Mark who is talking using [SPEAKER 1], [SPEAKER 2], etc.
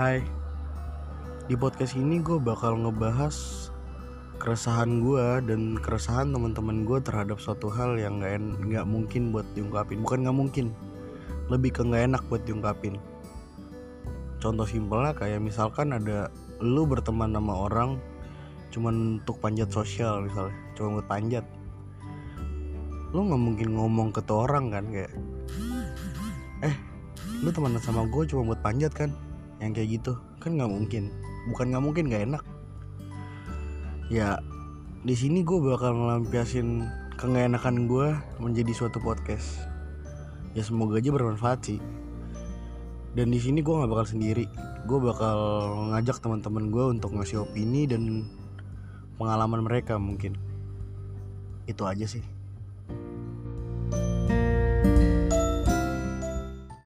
[SPEAKER 1] Hai. Di podcast ini gue bakal ngebahas Keresahan gue dan keresahan teman-teman gue terhadap suatu hal yang gak, en- nggak mungkin buat diungkapin. Bukan gak mungkin. Lebih ke gak enak buat diungkapin. Contoh simpelnya kayak misalkan ada Lu berteman sama orang Cuman untuk panjat sosial misalnya Cuma buat panjat. Lu gak mungkin ngomong ke tuh orang kan kayak Eh lu temenan sama gue cuma buat panjat kan yang kayak gitu. Kan nggak mungkin. Bukan nggak mungkin nggak enak. Ya di sini gue bakal ngelampiasin keenakan gue menjadi suatu podcast. Ya semoga aja bermanfaat sih. Dan di sini gue nggak bakal sendiri. Gue bakal ngajak teman-teman gue untuk ngasih opini dan pengalaman mereka mungkin. Itu aja sih